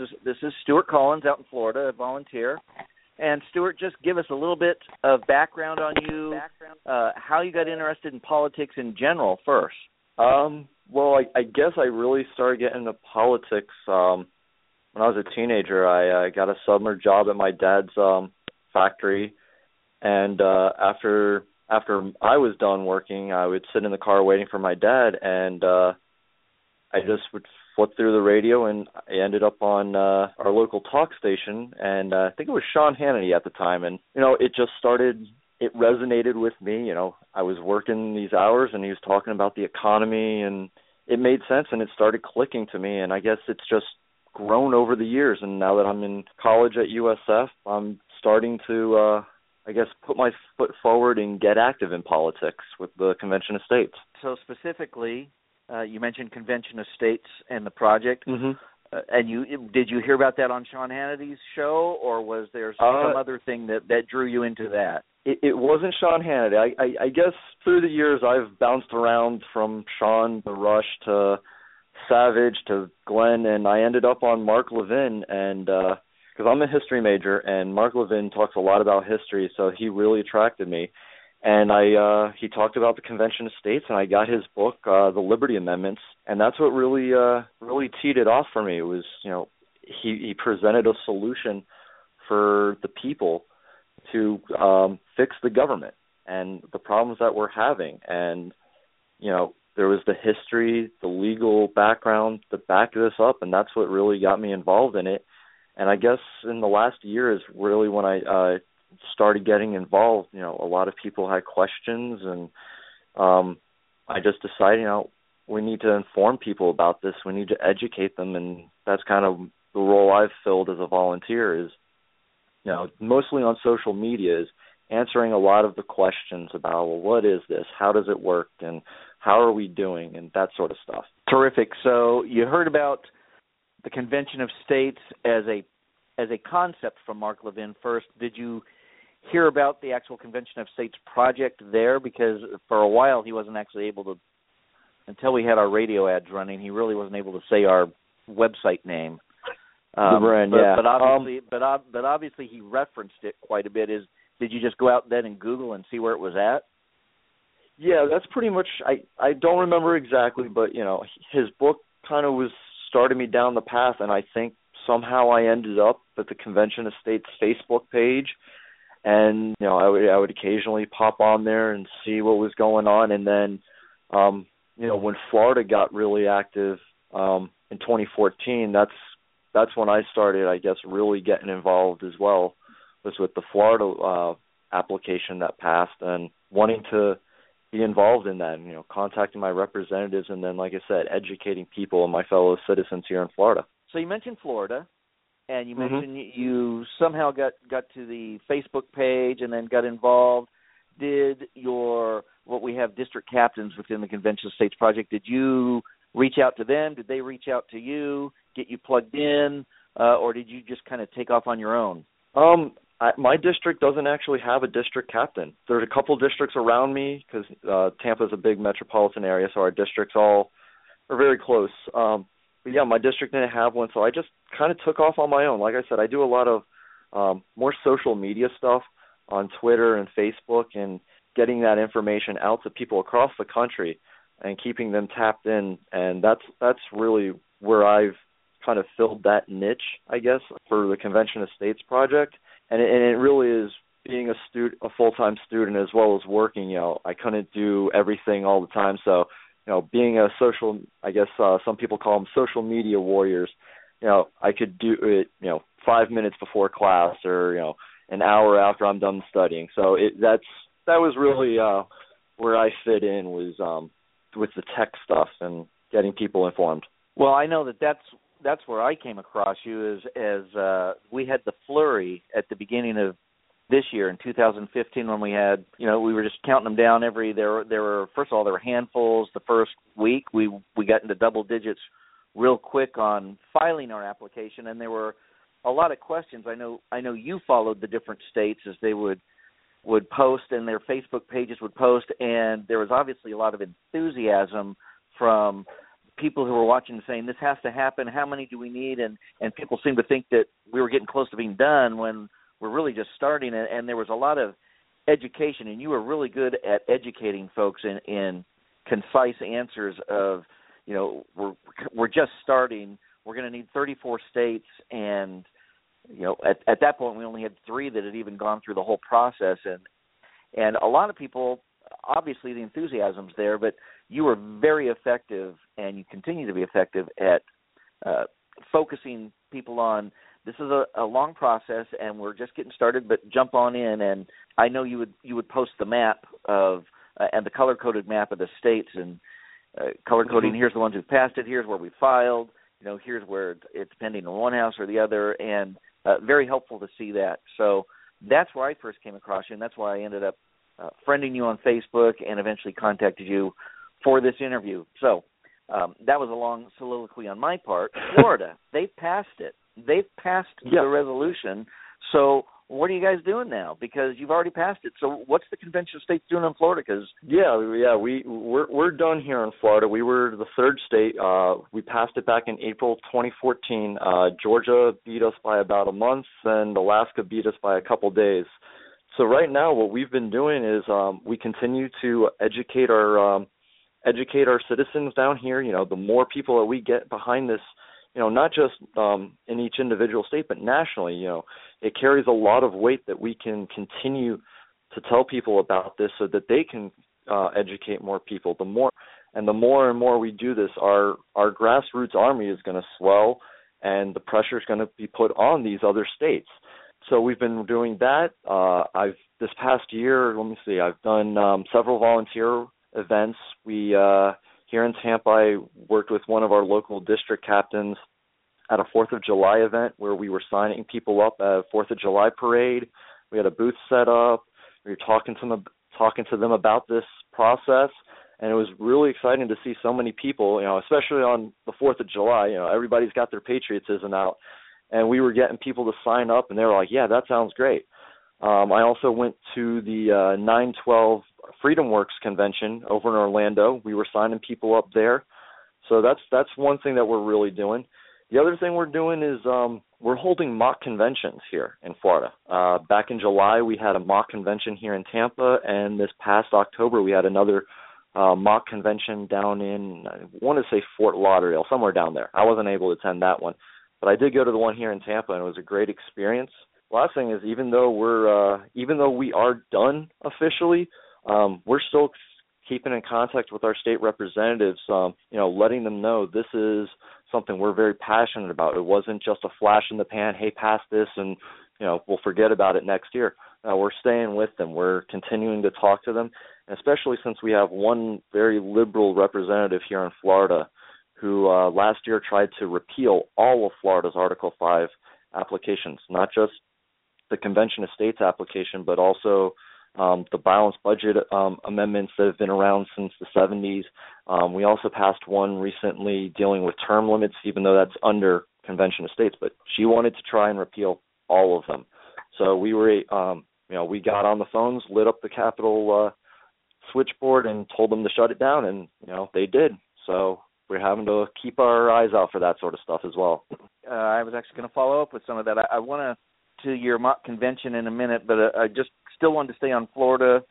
This is, this is Stewart Collins out in Florida, a volunteer. And Stewart, just give us a little bit of background on you, uh, how you got interested in politics in general first. Um, well, I, I guess I really started getting into politics um, when I was a teenager. I uh, got a summer job at my dad's um, factory, and uh, after after I was done working, I would sit in the car waiting for my dad, and uh, I just would flip through the radio, and I ended up on uh, our local talk station, and uh, I think it was Sean Hannity at the time, and you know, it just started. It resonated with me. You know, I was working these hours, and he was talking about the economy, and it made sense, and it started clicking to me. And I guess it's just grown over the years. And now that I'm in college at USF, I'm starting to, uh, I guess, put my foot forward and get active in politics with the Convention of States. So specifically, uh, you mentioned Convention of States and the project. Mm-hmm. Uh, and you did you hear about that on Sean Hannity's show, or was there some Uh, other thing that that drew you into that? it, it wasn't Sean Hannity. I, I, I guess through the years I've bounced around from Sean to Rush to Savage to Glenn, and I ended up on Mark Levin, and because I'm a history major, and Mark Levin talks a lot about history, so he really attracted me. And I uh he talked about the Convention of States and I got his book, uh The Liberty Amendments, and that's what really uh really teed it off for me. It was, you know, he he presented a solution for the people to um fix the government and the problems that we're having and you know there was the history the legal background to back this up and that's what really got me involved in it and i guess in the last year is really when i uh started getting involved you know a lot of people had questions and um i just decided you know we need to inform people about this we need to educate them and that's kind of the role i've filled as a volunteer is you know, mostly on social media is answering a lot of the questions about well, what is this, how does it work, and how are we doing, and that sort of stuff. Terrific. So you heard about the Convention of States as a as a concept from Mark Levin first. Did you hear about the actual Convention of States project there? Because for a while he wasn't actually able to until we had our radio ads running. He really wasn't able to say our website name. Um, The brand, but, yeah. But obviously, but ob- but obviously he referenced it quite a bit. Is did you just go out then and Google and see where it was at? Yeah, that's pretty much. I I don't remember exactly, but you know, his book kind of was started me down the path, and I think somehow I ended up at the Convention of States Facebook page, and you know, I would I would occasionally pop on there and see what was going on, and then, um, you know, when Florida got really active um in 2014, that's that's when I started, I guess, really getting involved as well. Was with the Florida uh application that passed and wanting to be involved in that and you know contacting my representatives and then like i said educating people and my fellow citizens here in florida So you mentioned Florida, and you Mhm. mentioned you you somehow got got to the Facebook page and then got involved. Did your what we have district captains within the Convention of States project? Did you reach out to them? Did they reach out to you, get you plugged in, uh, or did you just kind of take off on your own? um I, my district doesn't actually have a district captain there's a couple districts around me because uh is a big metropolitan area so our districts all are very close um but yeah my district didn't have one so i just kind of took off on my own like i said i do a lot of um more social media stuff on twitter and facebook and getting that information out to people across the country and keeping them tapped in and that's that's really where I've kind of filled that niche, I guess, for the Convention of States project. And it, and it really is being a a full-time student as well as working. You know, I couldn't do everything all the time, so you know, being a social, I guess uh, some people call them social media warriors. You know, I could do it, you know, five minutes before class or you know, an hour after I'm done studying. So it that's that was really uh where I fit in was um with the tech stuff and getting people informed. Well, I know that that's that's where I came across you is as uh, we had the flurry at the beginning of this year in 2015 when we had you know we were just counting them down every there there were first of all there were handfuls the first week. We we got into double digits real quick on filing our application and there were a lot of questions. I know i know you followed the different states as they would would post and their facebook pages would post and there was obviously a lot of enthusiasm from people who were watching saying this has to happen. How many do we need? And and people seemed to think that we were getting close to being done when we're really just starting and, and there was a lot of education and you were really good at educating folks in in concise answers of you know we're we're just starting. We're going to need 34 states and you know at at that point we only had 3 that had even gone through the whole process and and a lot of people obviously the enthusiasm's there but you were very effective and you continue to be effective at uh, focusing people on this is a, a long process and we're just getting started but jump on in and i know you would you would post the map of uh, and the color coded map of the states and uh, color coding mm-hmm. here's the ones who passed it here's where we filed you know here's where it's pending in one house or the other and uh, very helpful to see that so that's where i first came across you and that's why i ended up uh, friending you on facebook and eventually contacted you for this interview so um, that was a long soliloquy on my part. Florida, they passed it they've passed the resolution. So what are you guys doing now? Because you've already passed it. So what's the convention of states doing in Florida? Because yeah, yeah, we we're we're done here in Florida. We were the third state. Uh, we passed it back in April 2014. Uh, Georgia beat us by about a month, and Alaska beat us by a couple days. So right now, what we've been doing is um, we continue to educate our um, educate our citizens down here. You know, the more people that we get behind this you know, not just um, in each individual state, but nationally, you know, it carries a lot of weight that we can continue to tell people about this so that they can uh, educate more people. The more and the more and more we do this, our our grassroots army is going to swell, and the pressure is going to be put on these other states. So we've been doing that. Uh, I've this past year, let me see, I've done um, several volunteer events. We uh, here in Tampa, I worked with one of our local district captains at a Fourth of July event where we were signing people up at a Fourth of July parade. We had a booth set up. We were talking to them talking to them about this process, and it was really exciting to see so many people. You know, especially on the Fourth of July. You know, everybody's got their patriotism out, and we were getting people to sign up, and they were like, "Yeah, that sounds great." Um, I also went to the uh, 912 FreedomWorks convention over in Orlando. We were signing people up there. So that's that's one thing that we're really doing. The other thing we're doing is um, we're holding mock conventions here in Florida. Uh, back in July, we had a mock convention here in Tampa, and this past October, we had another uh, mock convention down in I want to say Fort Lauderdale, somewhere down there. I wasn't able to attend that one, but I did go to the one here in Tampa, and it was a great experience. Last thing is, even though we're uh, even though we are done officially, um, we're still keeping in contact with our state representatives, um, you know, letting them know this is something we're very passionate about. It wasn't just a flash in the pan, hey, pass this, and you know, we'll forget about it next year. Uh, we're staying with them. We're continuing to talk to them, especially since we have one very liberal representative here in Florida who uh, last year tried to repeal all of Florida's Article 5 applications, not just the Convention of States application, but also um, the balanced budget um, amendments that have been around since the 70s. Um, we also passed one recently dealing with term limits, even though that's under Convention of States. But she wanted to try and repeal all of them. So we were, um, you know, we got on the phones, lit up the Capitol uh, switchboard, and told them to shut it down, and you know they did. So we're having to keep our eyes out for that sort of stuff as well. Uh, I was actually going to follow up with some of that. I, I want to to your mock convention in a minute, but uh, I just still wanted to stay on Florida,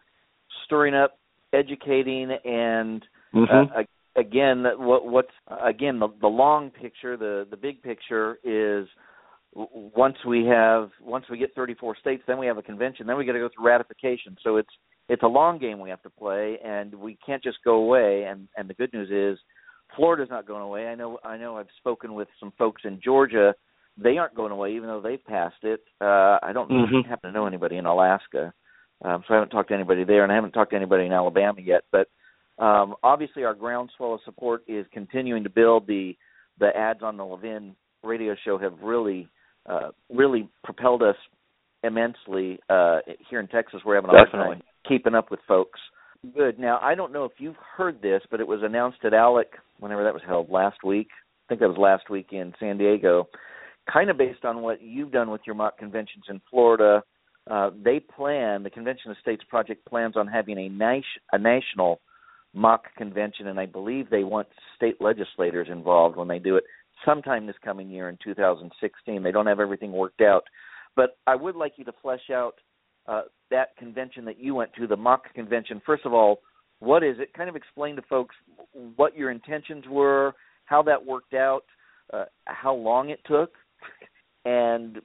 stirring up, educating, and mm-hmm. uh, again, what, what's again the, the long picture, the the big picture is once we have once we get 34 states, then we have a convention, then we got to go through ratification. So it's it's a long game we have to play, and we can't just go away. And and the good news is, Florida's not going away. I know I know I've spoken with some folks in Georgia they aren't going away, even though they've passed it. Uh, I don't mm-hmm. happen to know anybody in Alaska, um, so I haven't talked to anybody there, and I haven't talked to anybody in Alabama yet. But Um, obviously, our groundswell of support is continuing to build. The the ads on the Levin radio show have really uh, really propelled us immensely uh, here in Texas. We're having a hard Definitely. time keeping up with folks. Good. Now, I don't know if you've heard this, but it was announced at ALEC whenever that was held last week. I think that was last week in San Diego. Kind of based on what you've done with your mock conventions in Florida, uh, they plan the Convention of States project plans on having a, nat- a national mock convention, and I believe they want state legislators involved when they do it sometime this coming year in 2016. They don't have everything worked out, but I would like you to flesh out uh, that convention that you went to, the mock convention. First of all, what is it? Kind of explain to folks what your intentions were, how that worked out, uh, how long it took, and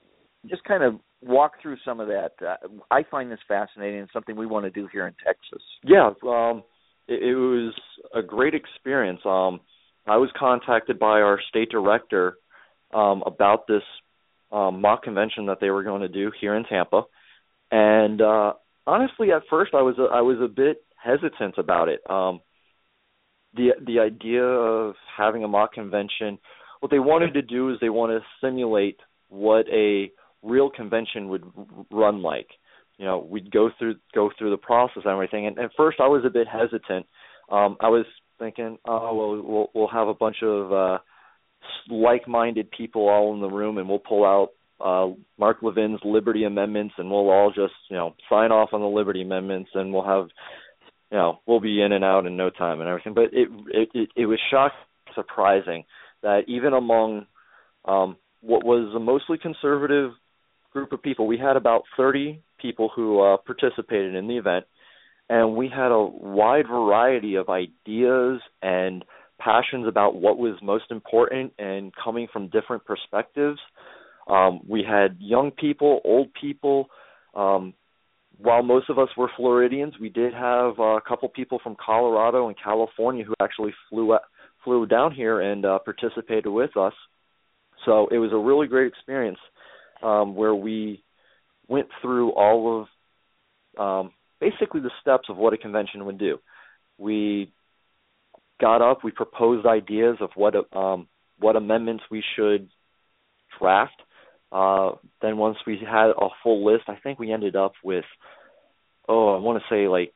just kind of walk through some of that. Uh, I find this fascinating and something we want to do here in Texas. Yeah, um, it, it was a great experience. Um, I was contacted by our state director um, about this um, mock convention that they were going to do here in Tampa, and uh, honestly, at first I was a, I was a bit hesitant about it. Um, the the idea of having a mock convention, what they wanted to do is they want to simulate what a real convention would run like. You know, we'd go through go through the process and everything. And at first, I was a bit hesitant. Um, I was thinking, oh well, we'll we'll have a bunch of uh, like-minded people all in the room, and we'll pull out uh, Mark Levin's Liberty Amendments, and we'll all just you know sign off on the Liberty Amendments, and we'll have you know we'll be in and out in no time and everything. But it it it, it was shocking, surprising that even among um, what was a mostly conservative group of people, we had about 30 people who uh, participated in the event, and we had a wide variety of ideas and passions about what was most important and coming from different perspectives. Um, we had young people, old people. Um, while most of us were Floridians, we did have uh, a couple people from Colorado and California who actually flew flew down here and uh, participated with us. So it was a really great experience um, where we went through all of um, basically the steps of what a convention would do. We got up, we proposed ideas of what um, what amendments we should draft. Uh, then once we had a full list, I think we ended up with oh, I want to say like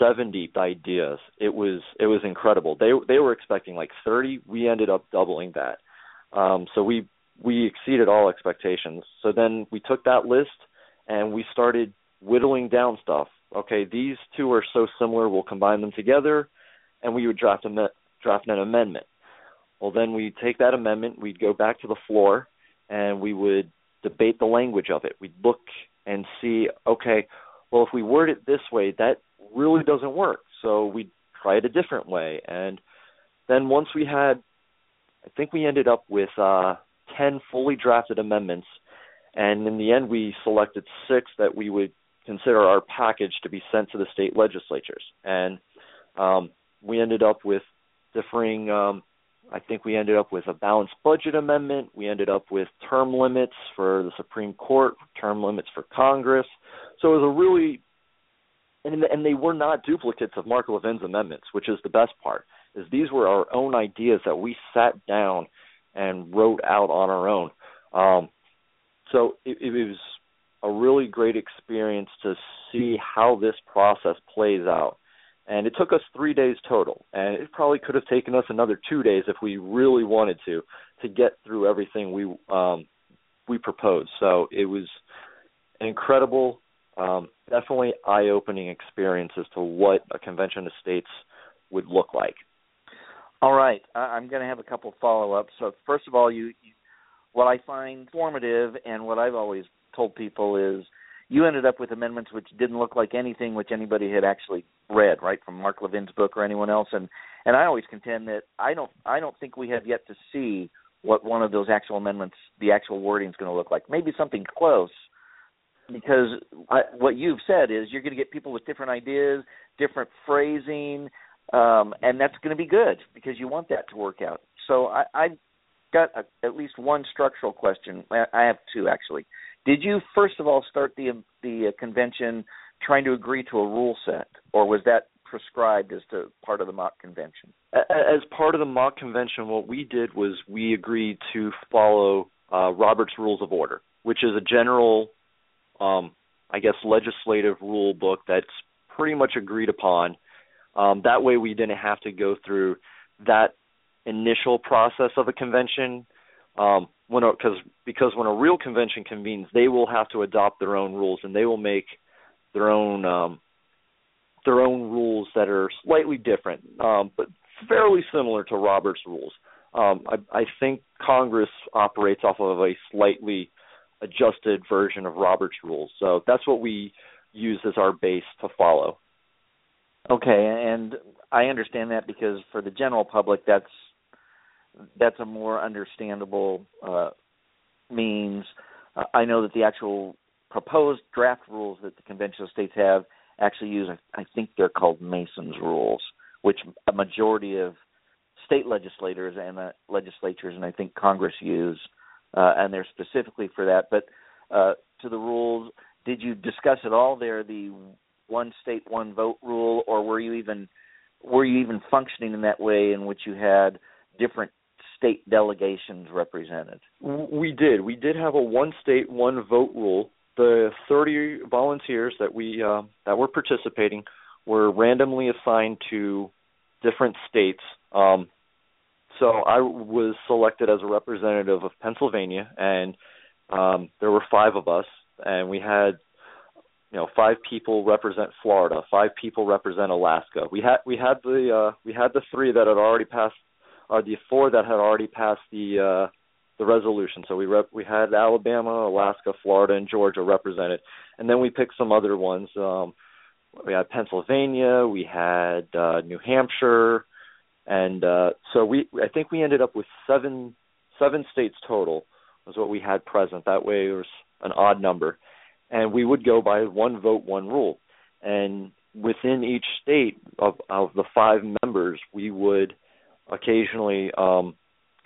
70 ideas. It was it was incredible. They they were expecting like 30. We ended up doubling that. Um, so we we exceeded all expectations. So then we took that list and we started whittling down stuff. Okay, these two are so similar, we'll combine them together, and we would draft a draft an amendment. Well, then we take that amendment, we'd go back to the floor, and we would debate the language of it. We'd look and see, okay, well, if we word it this way, that really doesn't work. So we'd try it a different way. And then once we had, I think we ended up with uh, 10 fully drafted amendments. And in the end, we selected six that we would consider our package to be sent to the state legislatures. And um, we ended up with differing um, I think we ended up with a balanced budget amendment. We ended up with term limits for the Supreme Court, term limits for Congress. So it was a really, and, and they were not duplicates of Mark Levin's amendments, which is the best part. Is these were our own ideas that we sat down and wrote out on our own. Um, so it, it was a really great experience to see how this process plays out and it took us three days total and it probably could have taken us another two days if we really wanted to to get through everything we um we proposed so it was an incredible um definitely eye opening experience as to what a convention of states would look like all right i'm going to have a couple follow ups so first of all you, you what i find formative and what i've always told people is you ended up with amendments which didn't look like anything which anybody had actually read, right, from Mark Levin's book or anyone else. And and I always contend that I don't I don't think we have yet to see what one of those actual amendments, the actual wording is going to look like. Maybe something close, because I, what you've said is you're going to get people with different ideas, different phrasing, um, and that's going to be good because you want that to work out. So I, I've got a, at least one structural question. I have two actually. Did you first of all start the the uh, convention trying to agree to a rule set, or was that prescribed as to part of the mock convention? As part of the mock convention, what we did was we agreed to follow uh, Robert's Rules of Order, which is a general, um, I guess, legislative rule book that's pretty much agreed upon. Um, that way, we didn't have to go through that initial process of a convention. Um, when because because when a real convention convenes, they will have to adopt their own rules and they will make their own um, their own rules that are slightly different, um, but fairly similar to Robert's rules. Um, I, I think Congress operates off of a slightly adjusted version of Robert's rules, so that's what we use as our base to follow. Okay, and I understand that because for the general public, that's that's a more understandable uh, means. Uh, I know that the actual proposed draft rules that the convention of states have actually use, I think they're called Mason's rules, which a majority of state legislators and uh, legislatures and I think Congress use, uh, and they're specifically for that. But uh, to the rules, did you discuss at all there the one state one vote rule, or were you even were you even functioning in that way in which you had different state delegations represented? We did. We did have a one state one vote rule the 30 volunteers that we uh, that were participating were randomly assigned to different states. Um, so I was selected as a representative of Pennsylvania, and um, there were five of us, and we had you know five people represent Florida, five people represent Alaska. We had we had the uh, we had the three that had already passed, or the four that had already passed the uh, the resolution. So we rep- we had Alabama, Alaska, Florida, and Georgia represented, and then we picked some other ones. Um, we had Pennsylvania, we had uh, New Hampshire, and uh, so we I think we ended up with seven seven states total was what we had present. That way it was an odd number, and we would go by one vote, one rule, and within each state of of the five members, we would occasionally um,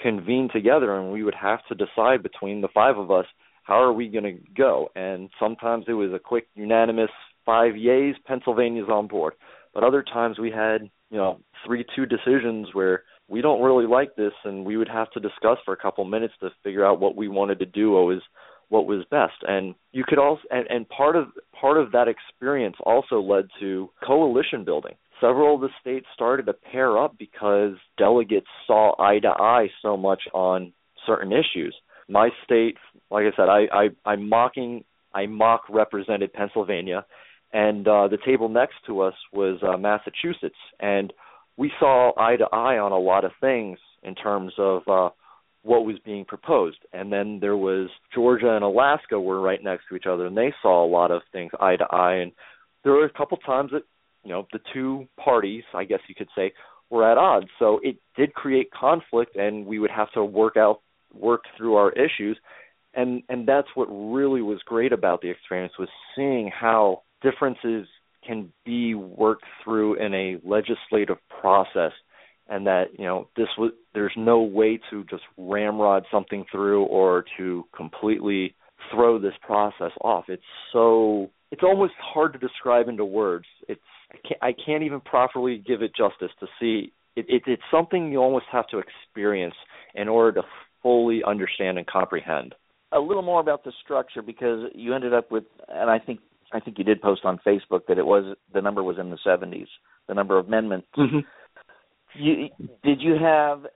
convene together and we would have to decide between the five of us how are we going to go? And sometimes it was a quick unanimous five yays pennsylvania's on board. But other times we had you know three two decisions where we don't really like this and we would have to discuss for a couple minutes to figure out what we wanted to do what was what was best. And you could also and, and part of part of that experience also led to coalition building. Several of the states started to pair up because delegates saw eye to eye so much on certain issues. My state, like I said, I, I I'm mocking I mock represented Pennsylvania, and uh, the table next to us was uh, Massachusetts, and we saw eye to eye on a lot of things in terms of uh, what was being proposed. And then there was Georgia and Alaska were right next to each other, and they saw a lot of things eye to eye. And there were a couple times that you know the two parties, I guess you could say, were at odds. So it did create conflict, and we would have to work out work through our issues. And and that's what really was great about the experience was seeing how differences can be worked through in a legislative process and that you know this was there's no way to just ramrod something through or to completely throw this process off. It's so it's almost hard to describe into words. It's I can't, I can't even properly give it justice to see. It, it it's something you almost have to experience in order to fully understand and comprehend. A little more about the structure because you ended up with and i think i think you did post on facebook that it was the number was in the 70s the number of amendments mm-hmm. you did you have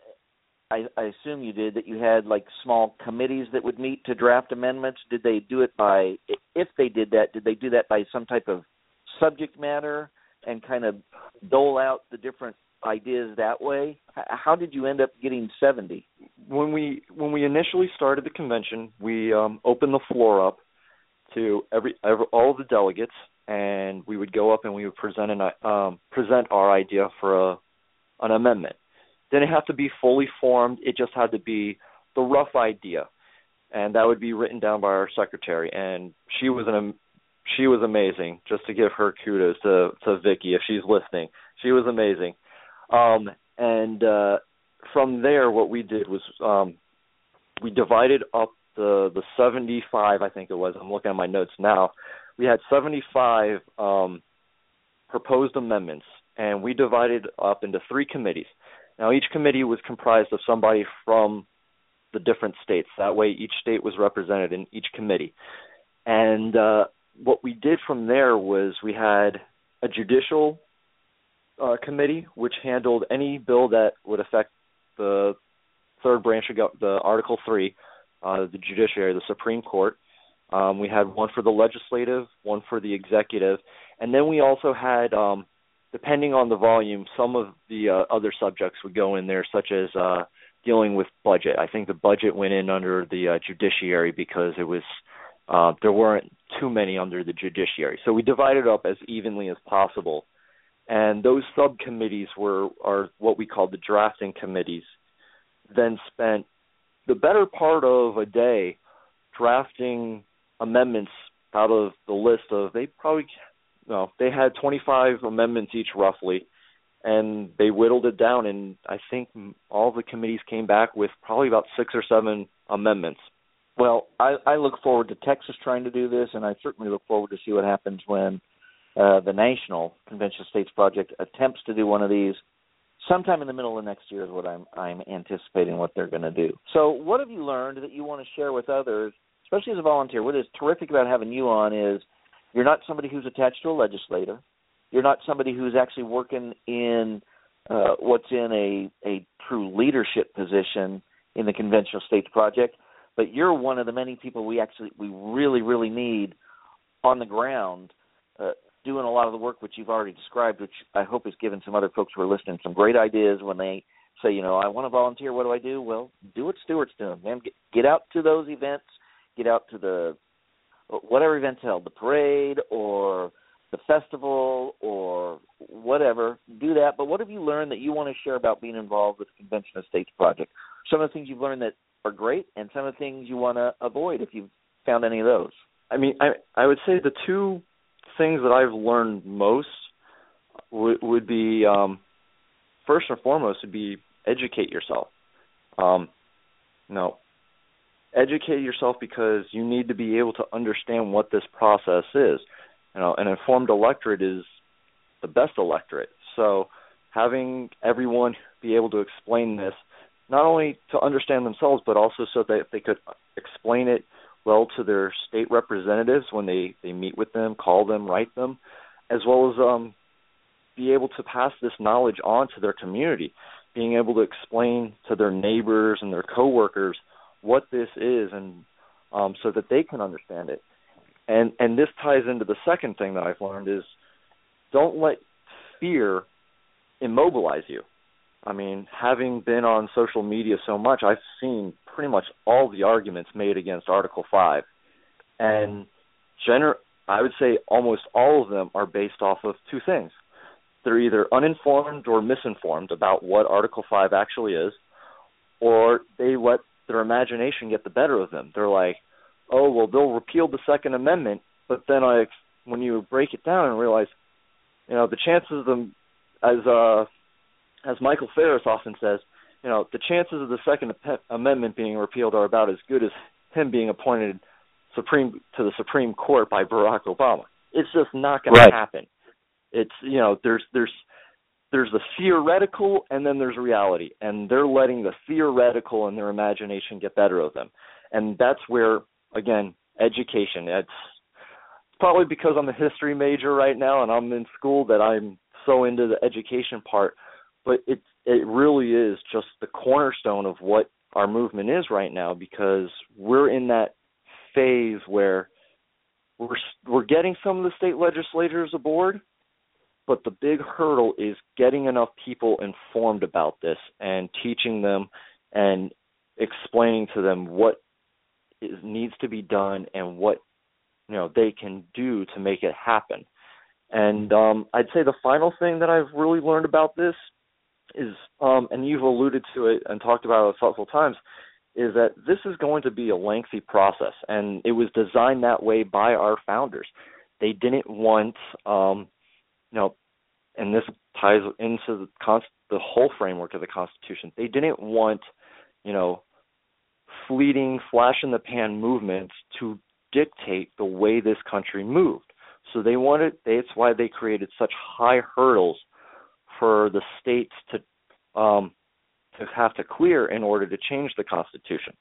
I, I assume you did that you had like small committees that would meet to draft amendments did they do it by if they did that did they do that by some type of subject matter and kind of dole out the different ideas that way? How did you end up getting 70? When we when we initially started the convention, we um, opened the floor up to every, every all the delegates, and we would go up and we would present an um, present our idea for a an amendment. Didn't have to be fully formed; it just had to be the rough idea, and that would be written down by our secretary. And she was an she was amazing. Just to give her kudos to to Vicky if she's listening, she was amazing. Um, and uh, from there, what we did was um, we divided up the the 75. I think it was. I'm looking at my notes now. We had 75 um, proposed amendments, and we divided up into three committees. Now, each committee was comprised of somebody from the different states. That way, each state was represented in each committee. And uh, what we did from there was we had a judicial uh, committee, which handled any bill that would affect the third branch of go- the Article Three, uh, the judiciary, the Supreme Court. Um, we had one for the legislative, one for the executive, and then we also had, um, depending on the volume, some of the uh, other subjects would go in there, such as uh, dealing with budget. I think the budget went in under the uh, judiciary because it was uh, there weren't too many under the judiciary. So we divided up as evenly as possible. And those subcommittees were are what we call the drafting committees. Then spent the better part of a day drafting amendments out of the list of they probably no they had 25 amendments each roughly and they whittled it down and i think all the committees came back with probably about six or seven amendments. Well, I, I look forward to Texas trying to do this, and I certainly look forward to see what happens when uh, the National Convention States Project attempts to do one of these sometime in the middle of next year is what I'm I'm anticipating what they're going to do. So, what have you learned that you want to share with others, especially as a volunteer? What is terrific about having you on is you're not somebody who's attached to a legislator. You're not somebody who's actually working in uh, what's in a a true leadership position in the Convention of States Project but you're one of the many people we actually we really really need on the ground doing a lot of the work which you've already described which i hope has given some other folks who are listening some great ideas when they say you know i want to volunteer. What do i do? Well do what stewart's doing man. Get, get out to those events. Get out to the whatever events held the parade or the festival or whatever. Do that. But what have you learned that you want to share about being involved with the convention of states project? Some of the things you've learned that are great, and some of the things you want to avoid if you've found any of those. I mean, I I would say the two things that I've learned most would would be um, first and foremost would be educate yourself. Um, no, educate yourself because you need to be able to understand what this process is. You know, an informed electorate is the best electorate. So having everyone be able to explain this not only to understand themselves, but also so that they could explain it well to their state representatives when they they meet with them, call them, write them, as well as um, be able to pass this knowledge on to their community, being able to explain to their neighbors and their coworkers what this is, and um, so that they can understand it. And and this ties into the second thing that I've learned is don't let fear immobilize you. I mean, having been on social media so much, I've seen pretty much all the arguments made against Article 5. And gener- I would say almost all of them are based off of two things. They're either uninformed or misinformed about what Article 5 actually is, or they let their imagination get the better of them. They're like, "Oh, well, they'll repeal the Second Amendment," but then I, when you break it down and realize, you know, the chances of them, as uh, as Michael Farris often says, you know, the chances of the Second Amendment being repealed are about as good as him being appointed supreme to the Supreme Court by Barack Obama. It's just not going right. to happen. It's you know, there's there's there's the theoretical and then there's reality, and they're letting the theoretical and their imagination get better of them, and that's where again education. It's probably because I'm a history major right now and I'm in school that I'm so into the education part but it it really is just the cornerstone of what our movement is right now because we're in that phase where we're we're getting some of the state legislators aboard but the big hurdle is getting enough people informed about this and teaching them and explaining to them what is, needs to be done and what you know they can do to make it happen. And um, I'd say the final thing that I've really learned about this is, um, and you've alluded to it and talked about it several times, is that this is going to be a lengthy process, and it was designed that way by our founders. They didn't want, um, you know, and this ties into the, const- the whole framework of the Constitution. They didn't want, you know, fleeting, flash in the pan movements to dictate the way this country moved. So they wanted. That's why they created such high hurdles for the states to um, to have to clear in order to change the Constitution.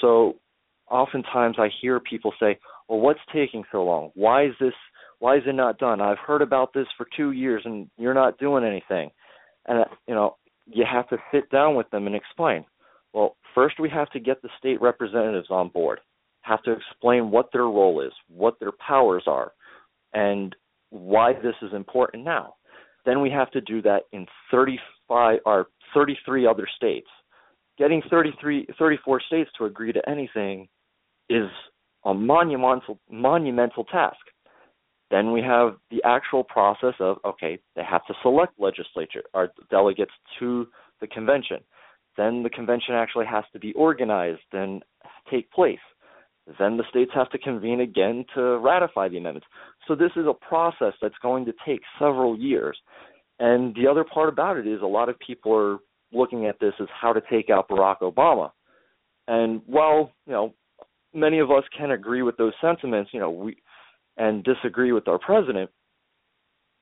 So oftentimes I hear people say, "Well, what's taking so long? Why is this? Why is it not done? I've heard about this for two years and you're not doing anything." And you know, you have to sit down with them and explain. Well, first we have to get the state representatives on board. Have to explain what their role is, what their powers are, and why this is important now. Then we have to do that in 35 or 33 other states. Getting 33 34 states to agree to anything is a monumental monumental task. Then we have the actual process of okay, they have to select legislature or delegates to the convention. Then the convention actually has to be organized and take place. Then the states have to convene again to ratify the amendments. So this is a process that's going to take several years. And the other part about it is a lot of people are looking at this as how to take out Barack Obama. And while, you know, many of us can agree with those sentiments, you know, we and disagree with our president,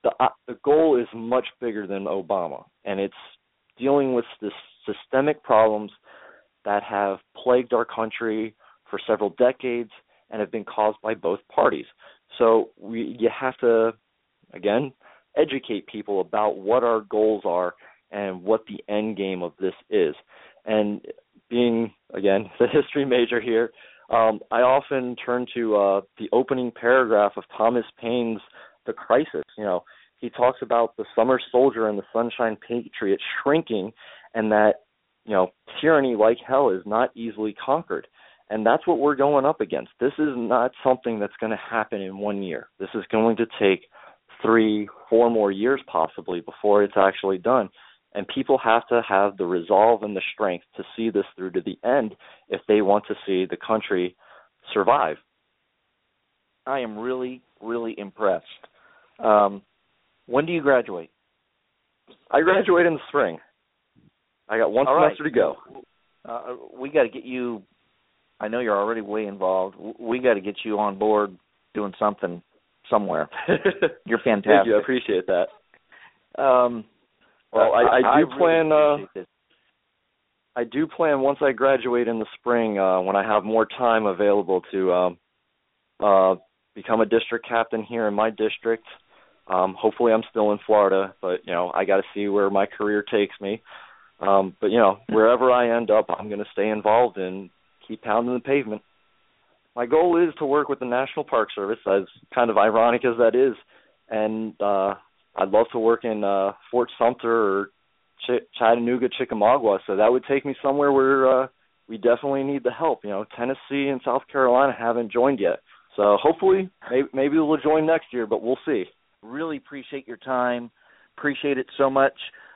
the uh, the goal is much bigger than Obama, and it's dealing with the systemic problems that have plagued our country for several decades and have been caused by both parties. So we you have to again educate people about what our goals are and what the end game of this is. And being again the history major here, um, I often turn to uh, the opening paragraph of Thomas Paine's The Crisis. You know, he talks about the summer soldier and the sunshine patriot shrinking, and that you know tyranny like hell is not easily conquered. And that's what we're going up against. This is not something that's going to happen in one year. This is going to take three, four more years possibly before it's actually done. And people have to have the resolve and the strength to see this through to the end if they want to see the country survive. I am really, really impressed. Um, when do you graduate? I graduate in the spring. I got one All semester right. to go. Uh, we got to get you. I know you're already way involved. We got to get you on board doing something somewhere. You're fantastic. Thank you. I appreciate that. Um, Well, I, I do really plan. Uh. I do plan once I graduate in the spring, uh, when I have more time available to um, uh, become a district captain here in my district. Um, hopefully, I'm still in Florida, but you know, I got to see where my career takes me. Um, but you know, wherever I end up, I'm going to stay involved and keep pounding the pavement. My goal is to work with the National Park Service, as kind of ironic as that is, and uh, I'd love to work in uh, Fort Sumter or Ch- Chattanooga, Chickamauga. So that would take me somewhere where uh, we definitely need the help. You know, Tennessee and South Carolina haven't joined yet, so hopefully, maybe, maybe we'll join next year, but we'll see. Really appreciate your time. Appreciate it so much.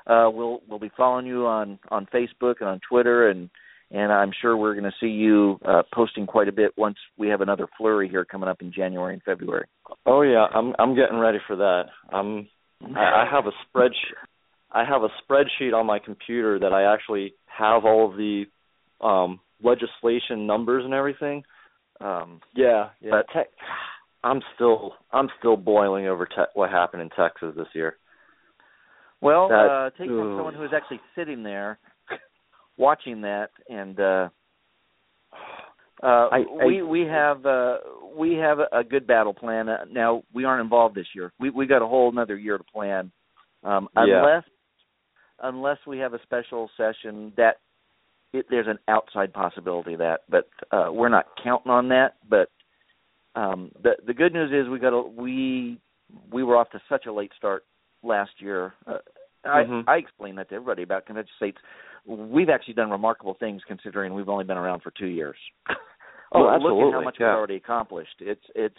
Uh, we'll we'll be following you on on Facebook and on Twitter, and and I'm sure we're going to see you uh, posting quite a bit once we have another flurry here coming up in January and February. Oh yeah, I'm I'm getting ready for that. I'm I, I have a spreadsheet. I have a spreadsheet on my computer that I actually have all of the um legislation numbers and everything. Um, Yeah, yeah. But- Tech, I'm still I'm still boiling over te- what happened in Texas this year. well, That- uh, take from someone who is actually sitting there watching that, and uh, uh, I- I- we we have uh, we have a, good battle plan. Uh, now we aren't involved this year. We we got a whole another year to plan, um, Yeah. unless unless we have a special session that it, there's an outside possibility of that, but uh, we're not counting on that. But um, the the good news is we got a we we were off to such a late start last year. Uh, Mhm. I I explained that to everybody about convention states. We've actually done remarkable things considering we've only been around for two years. Oh, Look- Look at how much yeah. we've already accomplished. It's it's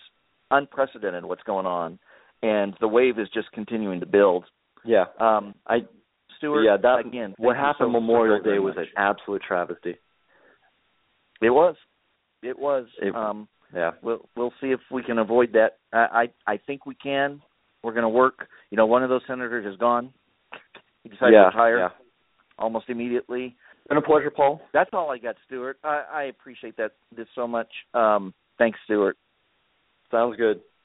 unprecedented what's going on, and the wave is just continuing to build. Yeah. Um, I Stewart, yeah, that again. what happened so- Memorial Day was much. an absolute travesty. It was. It was. It- um, Yeah. we'll we'll see if we can avoid that. I I, I think we can. We're going to work. You know, one of those senators is gone. He decided yeah, to retire yeah. Almost immediately. Been a pleasure, Paul. That's all I got, Stewart. I, I appreciate that this so much. Um, thanks, Stewart. Sounds good.